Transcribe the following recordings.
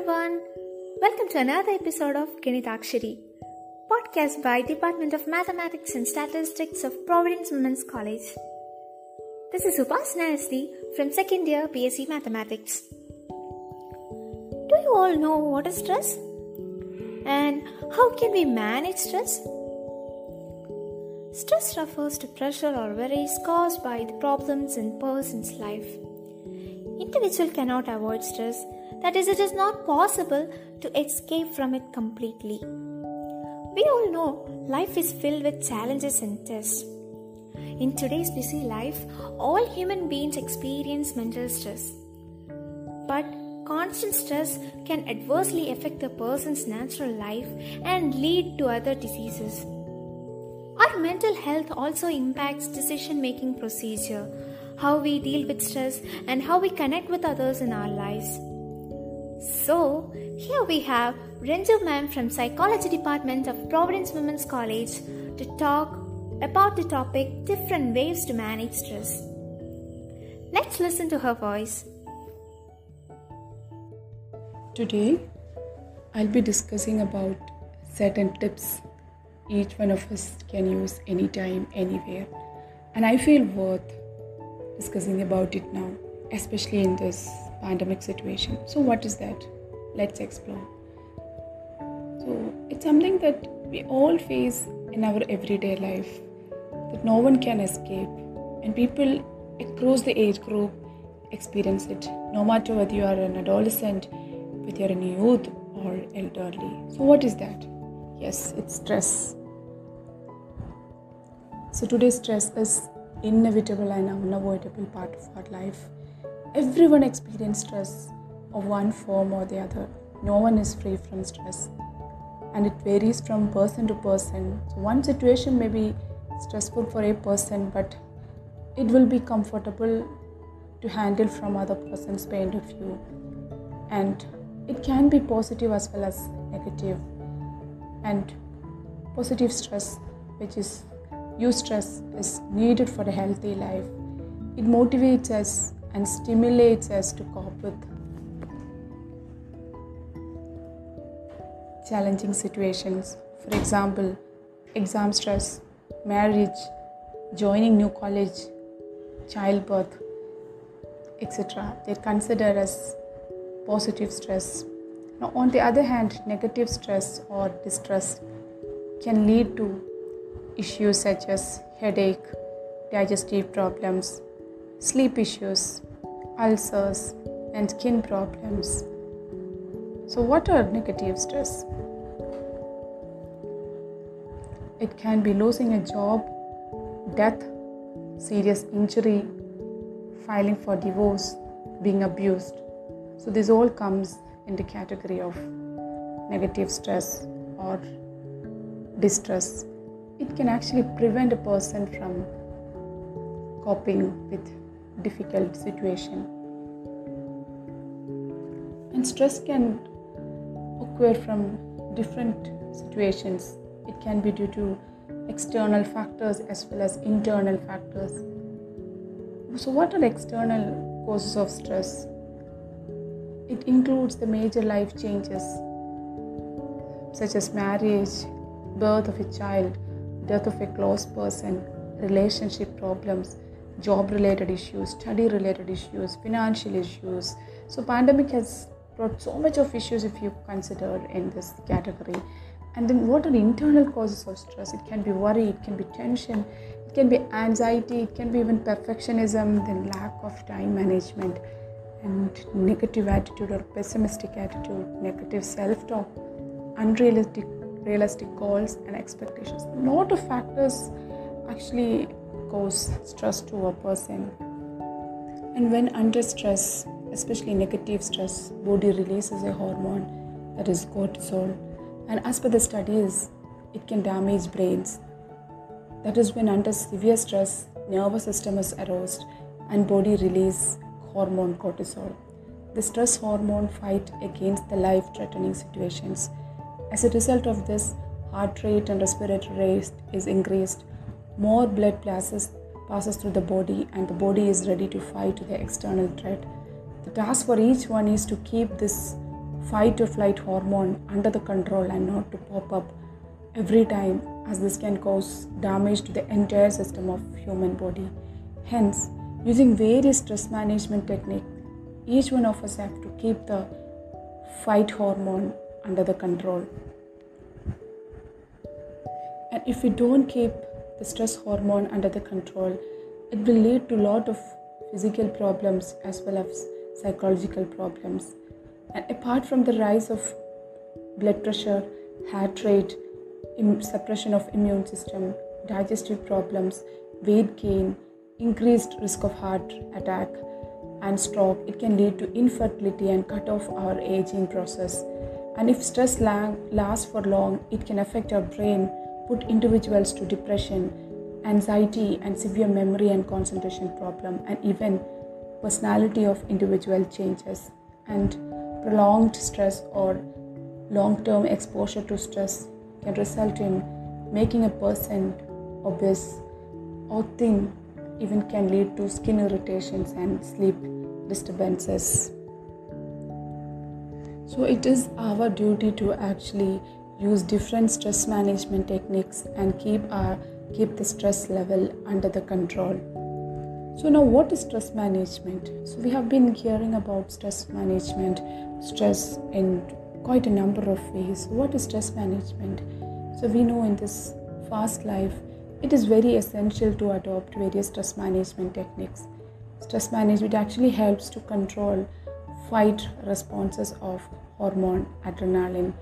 everyone. Welcome to another episode of Ganitakshari, podcast by Department of Mathematics and Statistics of Providence Women's College. This is Upasana SD from second year BSc Mathematics. Do you all know what is stress? And how can we manage stress? Stress refers to pressure or worries caused by the problems in person's life. Individual cannot avoid stress, that is, it is not possible to escape from it completely. We all know life is filled with challenges and tests. In today's busy life, all human beings experience mental stress. But constant stress can adversely affect a person's natural life and lead to other diseases. Our mental health also impacts decision making procedure, how we deal with stress, and how we connect with others in our lives. So, here we have Renju ma'am from Psychology Department of Providence Women's College to talk about the topic different ways to manage stress. Let's listen to her voice. Today, I'll be discussing about certain tips each one of us can use anytime, anywhere, and I feel worth discussing about it now, especially in this pandemic situation. So, what is that? Let's explore. So, it's something that we all face in our everyday life that no one can escape, and people across the age group experience it, no matter whether you are an adolescent, whether you're in youth or elderly. So, what is that? Yes, it's stress. So, today's stress is inevitable and unavoidable part of our life. Everyone experiences stress of one form or the other. No one is free from stress. And it varies from person to person. So, one situation may be stressful for a person, but it will be comfortable to handle from other person's point of view. And it can be positive as well as negative. And positive stress, which is eustress, is needed for a healthy life. It motivates us and stimulates us to cope with challenging situations. For example, exam stress, marriage, joining new college, childbirth, etc. They're considered as positive stress. Now, on the other hand, negative stress or distress can lead to issues such as headache, digestive problems, sleep issues, ulcers, and skin problems. So, what are negative stress? It can be losing a job, death, serious injury, filing for divorce, being abused. So, this all comes in the category of negative stress or distress. It can actually prevent a person from coping with difficult situation. And stress can occur from different situations. It can be due to external factors as well as internal factors. So, what are external causes of stress? It includes the major life changes such as marriage, birth of a child, death of a close person, relationship problems, job related issues, study related issues, financial issues. So, pandemic has brought so much of issues if you consider in this category. And then, what are the internal causes of stress? It can be worry, it can be tension, it can be anxiety, it can be even perfectionism, then lack of time management, and negative attitude or pessimistic attitude, negative self talk, unrealistic realistic goals and expectations. A lot of factors actually cause stress to a person. And when under stress, especially negative stress, body releases a hormone that is cortisol. And as per the studies, it can damage brains. That is when under severe stress, nervous system is aroused and body release hormone cortisol. The stress hormone fight against the life-threatening situations. As a result of this, heart rate and respiratory rate is increased. More blood passes passes through the body and the body is ready to fight the external threat. The task for each one is to keep this fight or flight hormone under the control and not to pop up every time as this can cause damage to the entire system of human body. Hence using various stress management technique each one of us have to keep the fight hormone under the control. And if we don't keep the stress hormone under the control it will lead to a lot of physical problems as well as psychological problems. And apart from the rise of blood pressure heart rate suppression of immune system digestive problems weight gain increased risk of heart attack and stroke it can lead to infertility and cut off our aging process. And if stress lasts for long it can affect our brain put individuals to depression anxiety and severe memory and concentration problem and even personality of individual changes and prolonged stress or long-term exposure to stress can result in making a person obese. Or thin even can lead to skin irritations and sleep disturbances. So it is our duty to actually use different stress management techniques and keep our keep the stress level under the control so now what is stress management? So we have been hearing about stress management stress in quite a number of ways. What is stress management? So we know in this fast life it is very essential to adopt various stress management techniques. Stress management actually helps to control fight responses of hormone adrenaline.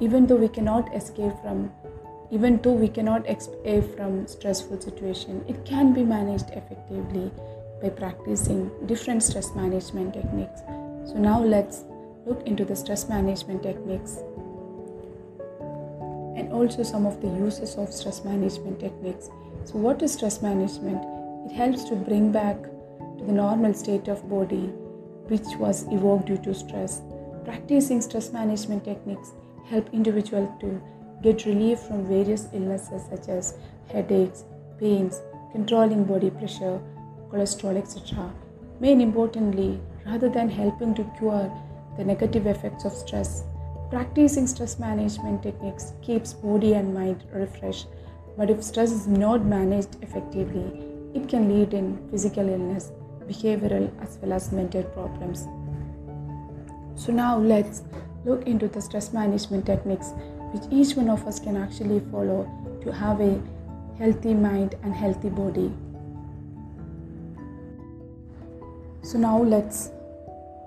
Even though we cannot escape from even though we cannot escape from stressful situation it can be managed effectively by practicing different stress management techniques. So now let's look into the stress management techniques and also some of the uses of stress management techniques. So what is stress management? It helps to bring back to the normal state of body which was evoked due to stress. Practicing stress management techniques help individual to get relief from various illnesses such as headaches, pains, controlling body pressure, cholesterol, etc. Main importantly, rather than helping to cure the negative effects of stress, practicing stress management techniques keeps body and mind refreshed. But if stress is not managed effectively, it can lead in physical illness, behavioral as well as mental problems. So now let's look into the stress management techniques which each one of us can actually follow to have a healthy mind and healthy body. So now let's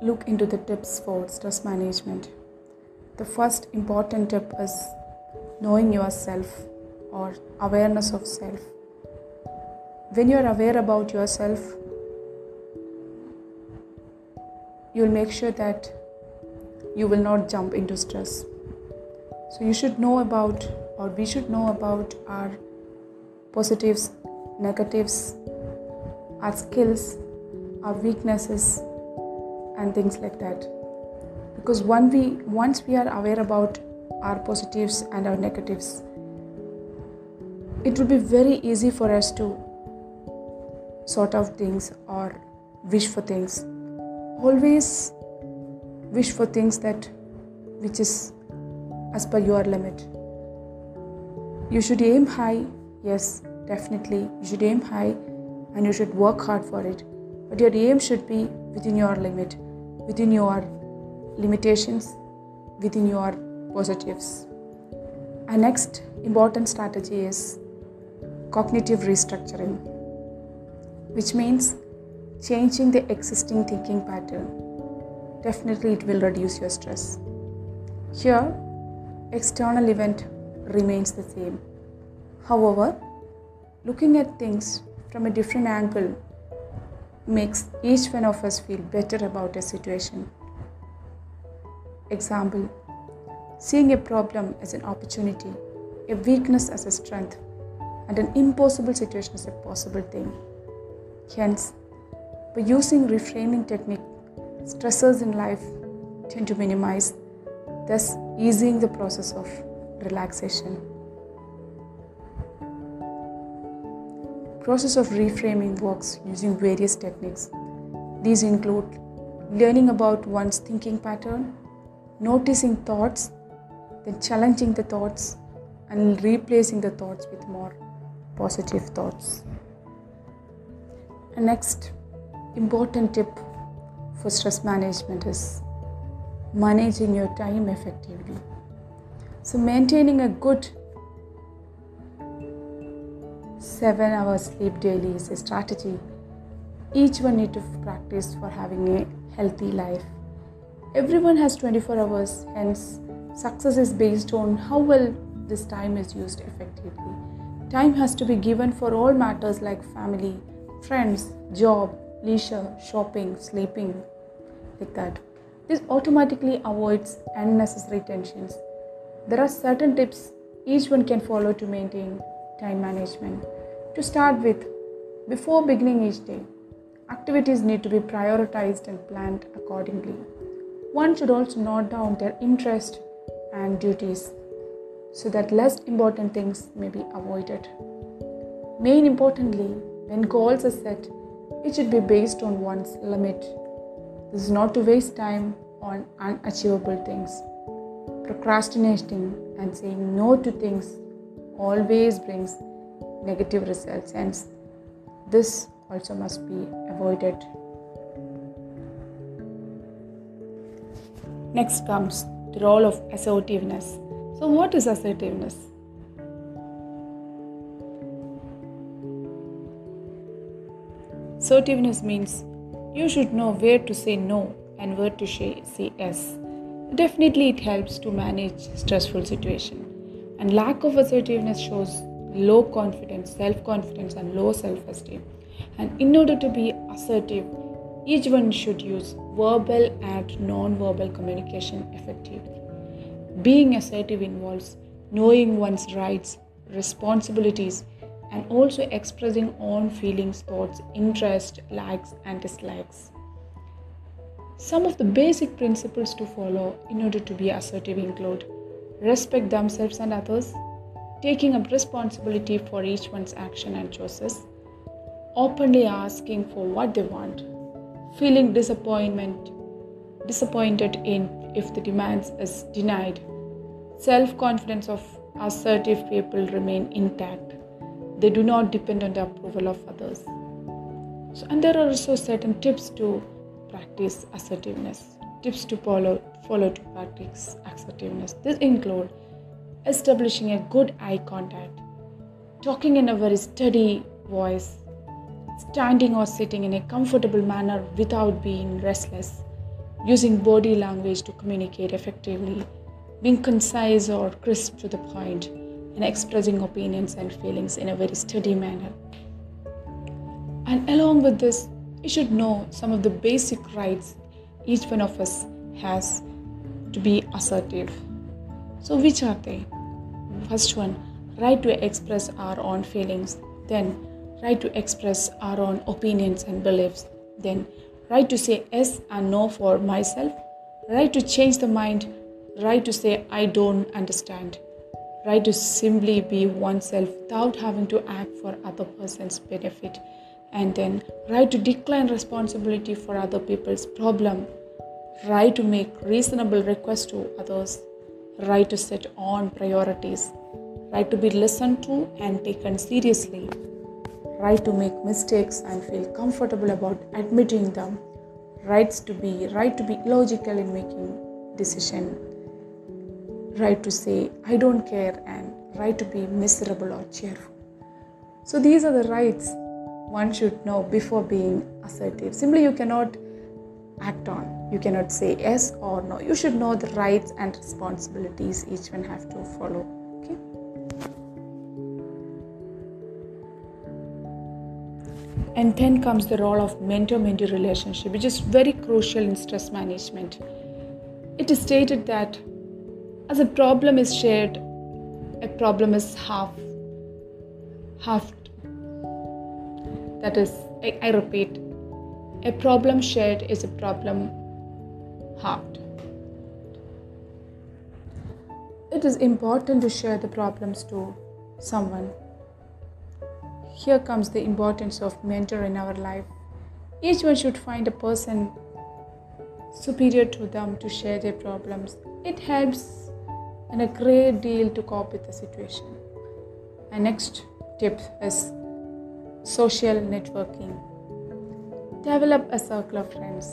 look into the tips for stress management. The first important tip is knowing yourself or awareness of self. When you're aware about yourself, you'll make sure that you will not jump into stress. So, you should know about, or we should know about our positives, negatives, our skills, our weaknesses, and things like that. Because we, once we are aware about our positives and our negatives, it will be very easy for us to sort out things or wish for things. Always wish for things that which is as per your limit. You should aim high yes definitely. You should aim high and you should work hard for it. But your aim should be within your limit within your limitations within your positives. Our next important strategy is cognitive restructuring which means changing the existing thinking pattern. Definitely it will reduce your stress. Here, external event remains the same. However, looking at things from a different angle makes each one of us feel better about a situation. Example Seeing a problem as an opportunity, a weakness as a strength, and an impossible situation as a possible thing. Hence, by using reframing technique stressors in life tend to minimize, thus easing the process of relaxation. Process of reframing works using various techniques. These include learning about one's thinking pattern, noticing thoughts, then challenging the thoughts, and replacing the thoughts with more positive thoughts. And next important tip for stress management is managing your time effectively. So, maintaining a good seven hours sleep daily is a strategy each one need to practice for having a healthy life. Everyone has 24 hours, hence, success is based on how well this time is used effectively. Time has to be given for all matters like family, friends, job, leisure, shopping, sleeping, like that. This automatically avoids unnecessary tensions. There are certain tips each one can follow to maintain time management. To start with, before beginning each day, activities need to be prioritized and planned accordingly. One should also note down their interest and duties so that less important things may be avoided. Main importantly, when goals are set, it should be based on one's limit. This is not to waste time on unachievable things. Procrastinating and saying no to things always brings negative results, hence, this also must be avoided. Next comes the role of assertiveness. So, what is assertiveness? Assertiveness means you should know where to say no and where to say yes. Definitely, it helps to manage stressful situation. And lack of assertiveness shows low confidence, self confidence, and low self esteem. And in order to be assertive, each one should use verbal and non verbal communication effectively. Being assertive involves knowing one's rights, responsibilities, and also expressing own feelings, thoughts, interests, likes, and dislikes. Some of the basic principles to follow in order to be assertive include respect themselves and others, taking up responsibility for each one's action and choices, openly asking for what they want, feeling disappointment, disappointed in if the demands is denied. Self-confidence of assertive people remain intact. They do not depend on the approval of others. So, and there are also certain tips to practice assertiveness. Tips to follow follow to practice assertiveness. This include establishing a good eye contact, talking in a very steady voice, standing or sitting in a comfortable manner without being restless, using body language to communicate effectively, being concise or crisp to the point, and expressing opinions and feelings in a very steady manner. And along with this, you should know some of the basic rights each one of us has to be assertive. So, which are they? First one, right to express our own feelings. Then, right to express our own opinions and beliefs. Then, right to say yes and no for myself. Right to change the mind. Right to say I don't understand. Right to simply be oneself without having to act for other person's benefit. And then, right to decline responsibility for other people's problem. Right to make reasonable requests to others. Right to set on priorities. Right to be listened to and taken seriously right to make mistakes and feel comfortable about admitting them, rights to be, right to be logical in making decision, right to say I don't care and right to be miserable or cheerful. So these are the rights one should know before being assertive. Simply you cannot act on. You cannot say yes or no. You should know the rights and responsibilities each one have to follow. Okay. And then comes the role of mentor mentee relationship, which is very crucial in stress management. It is stated that as a problem is shared, a problem is half half that is I, I repeat a problem shared is a problem halved. It is important to share the problems to someone. Here comes the importance of mentor in our life. Each one should find a person superior to them to share their problems. It helps in a great deal to cope with the situation. And next tip is social networking. Develop a circle of friends.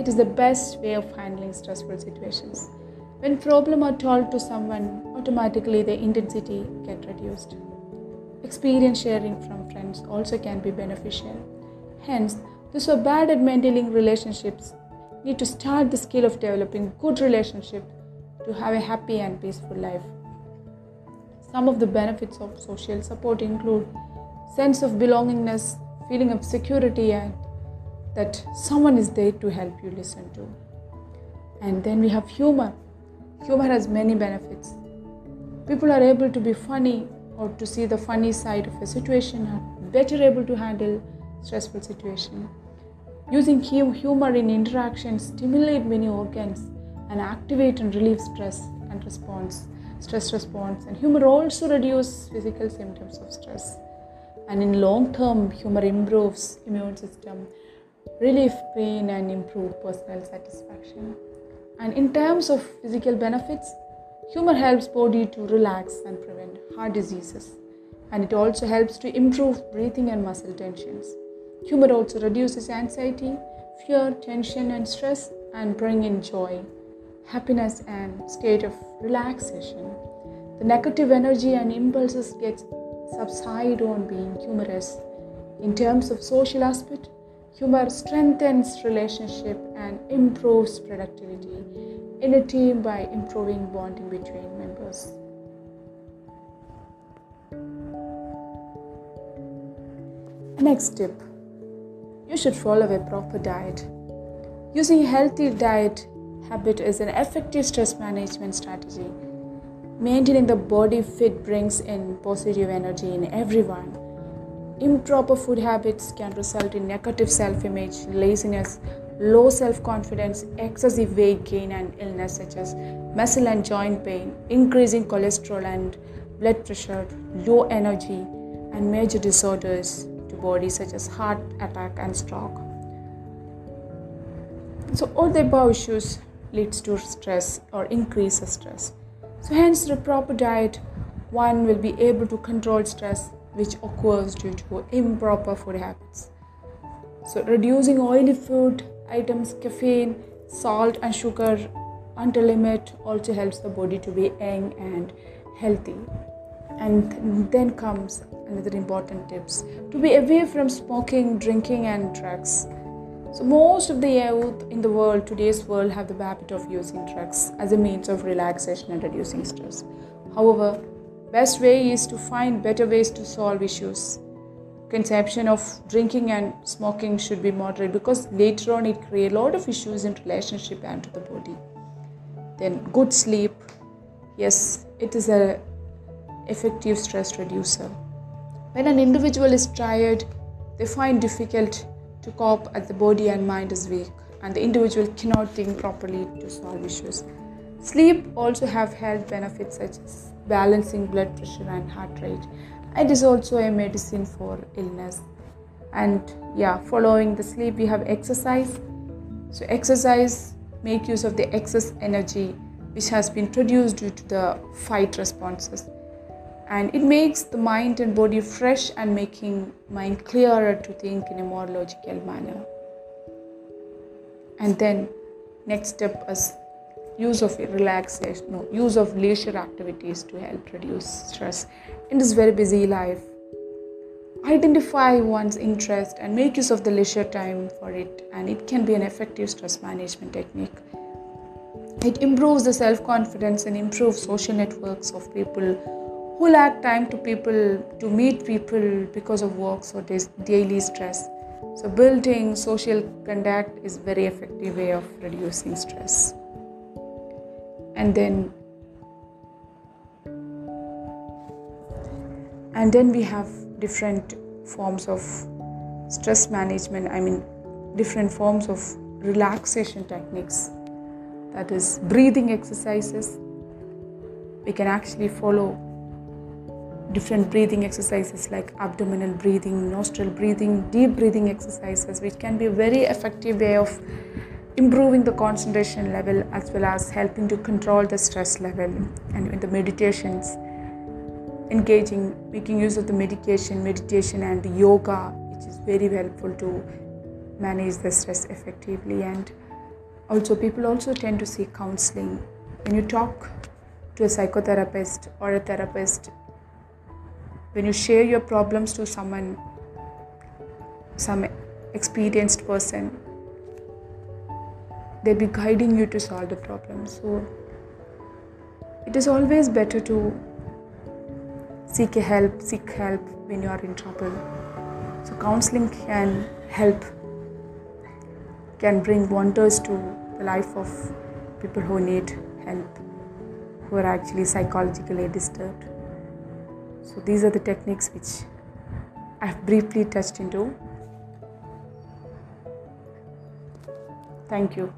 It is the best way of handling stressful situations. When problems are told to someone, automatically the intensity get reduced. Experience sharing from friends also can be beneficial. Hence, those who are bad at maintaining relationships need to start the skill of developing good relationships to have a happy and peaceful life. Some of the benefits of social support include sense of belongingness, feeling of security and that someone is there to help you listen to. And then we have humor. Humor has many benefits. People are able to be funny or to see the funny side of a situation, are better able to handle stressful situation. Using humor in interaction stimulate many organs and activate and relieve stress and response, stress response. And humor also reduce physical symptoms of stress. And in long term, humor improves immune system, relieve pain, and improve personal satisfaction. And in terms of physical benefits, humor helps body to relax and prevent heart diseases. And it also helps to improve breathing and muscle tensions. Humor also reduces anxiety, fear, tension, and stress, and bring in joy, happiness, and state of relaxation. The negative energy and impulses get subside on being humorous. In terms of social aspect, humor strengthens relationship and improves productivity in a team by improving bonding between members. Next tip you should follow a proper diet. Using a healthy diet habit is an effective stress management strategy. Maintaining the body fit brings in positive energy in everyone. Improper food habits can result in negative self image, laziness, low self confidence, excessive weight gain, and illness such as muscle and joint pain, increasing cholesterol and blood pressure, low energy, and major disorders to body such as heart attack and stroke. So all the above issues leads to stress or increases stress. So hence the proper diet one will be able to control stress which occurs due to improper food habits. So reducing oily food items, caffeine, salt and sugar until limit also helps the body to be young and healthy. And then comes another important tips to be away from smoking, drinking, and drugs. So most of the youth in the world, today's world, have the habit of using drugs as a means of relaxation and reducing stress. However, best way is to find better ways to solve issues. Conception of drinking and smoking should be moderate because later on it create a lot of issues in relationship and to the body. Then good sleep, yes, it is a effective stress reducer. When an individual is tired, they find difficult to cope as the body and mind is weak and the individual cannot think properly to solve issues. Sleep also have health benefits such as balancing blood pressure and heart rate. It is also a medicine for illness. And yeah, following the sleep we have exercise. So exercise make use of the excess energy which has been produced due to the fight responses and it makes the mind and body fresh and making mind clearer to think in a more logical manner. And then next step is use of relaxation no, use of leisure activities to help reduce stress. In this very busy life identify one's interest and make use of the leisure time for it and it can be an effective stress management technique. It improves the self confidence and improves social networks of people who lack time to people to meet people because of works or daily stress. So building social contact is very effective way of reducing stress. And then and then we have different forms of stress management i mean different forms of relaxation techniques. That is breathing exercises. We can actually follow different breathing exercises like abdominal breathing, nostril breathing, deep breathing exercises, which can be a very effective way of improving the concentration level as well as helping to control the stress level. And in the meditations engaging making use of the medication meditation and yoga which is very helpful to manage the stress effectively. And also people also tend to seek counseling. When you talk to a psychotherapist or a therapist when you share your problems to someone some experienced person they'll be guiding you to solve the problem. So it is always better to seek help seek help when you are in trouble. So counseling can help can bring wonders to the life of people who need help who are actually psychologically disturbed so these are the techniques which i've briefly touched into. Thank you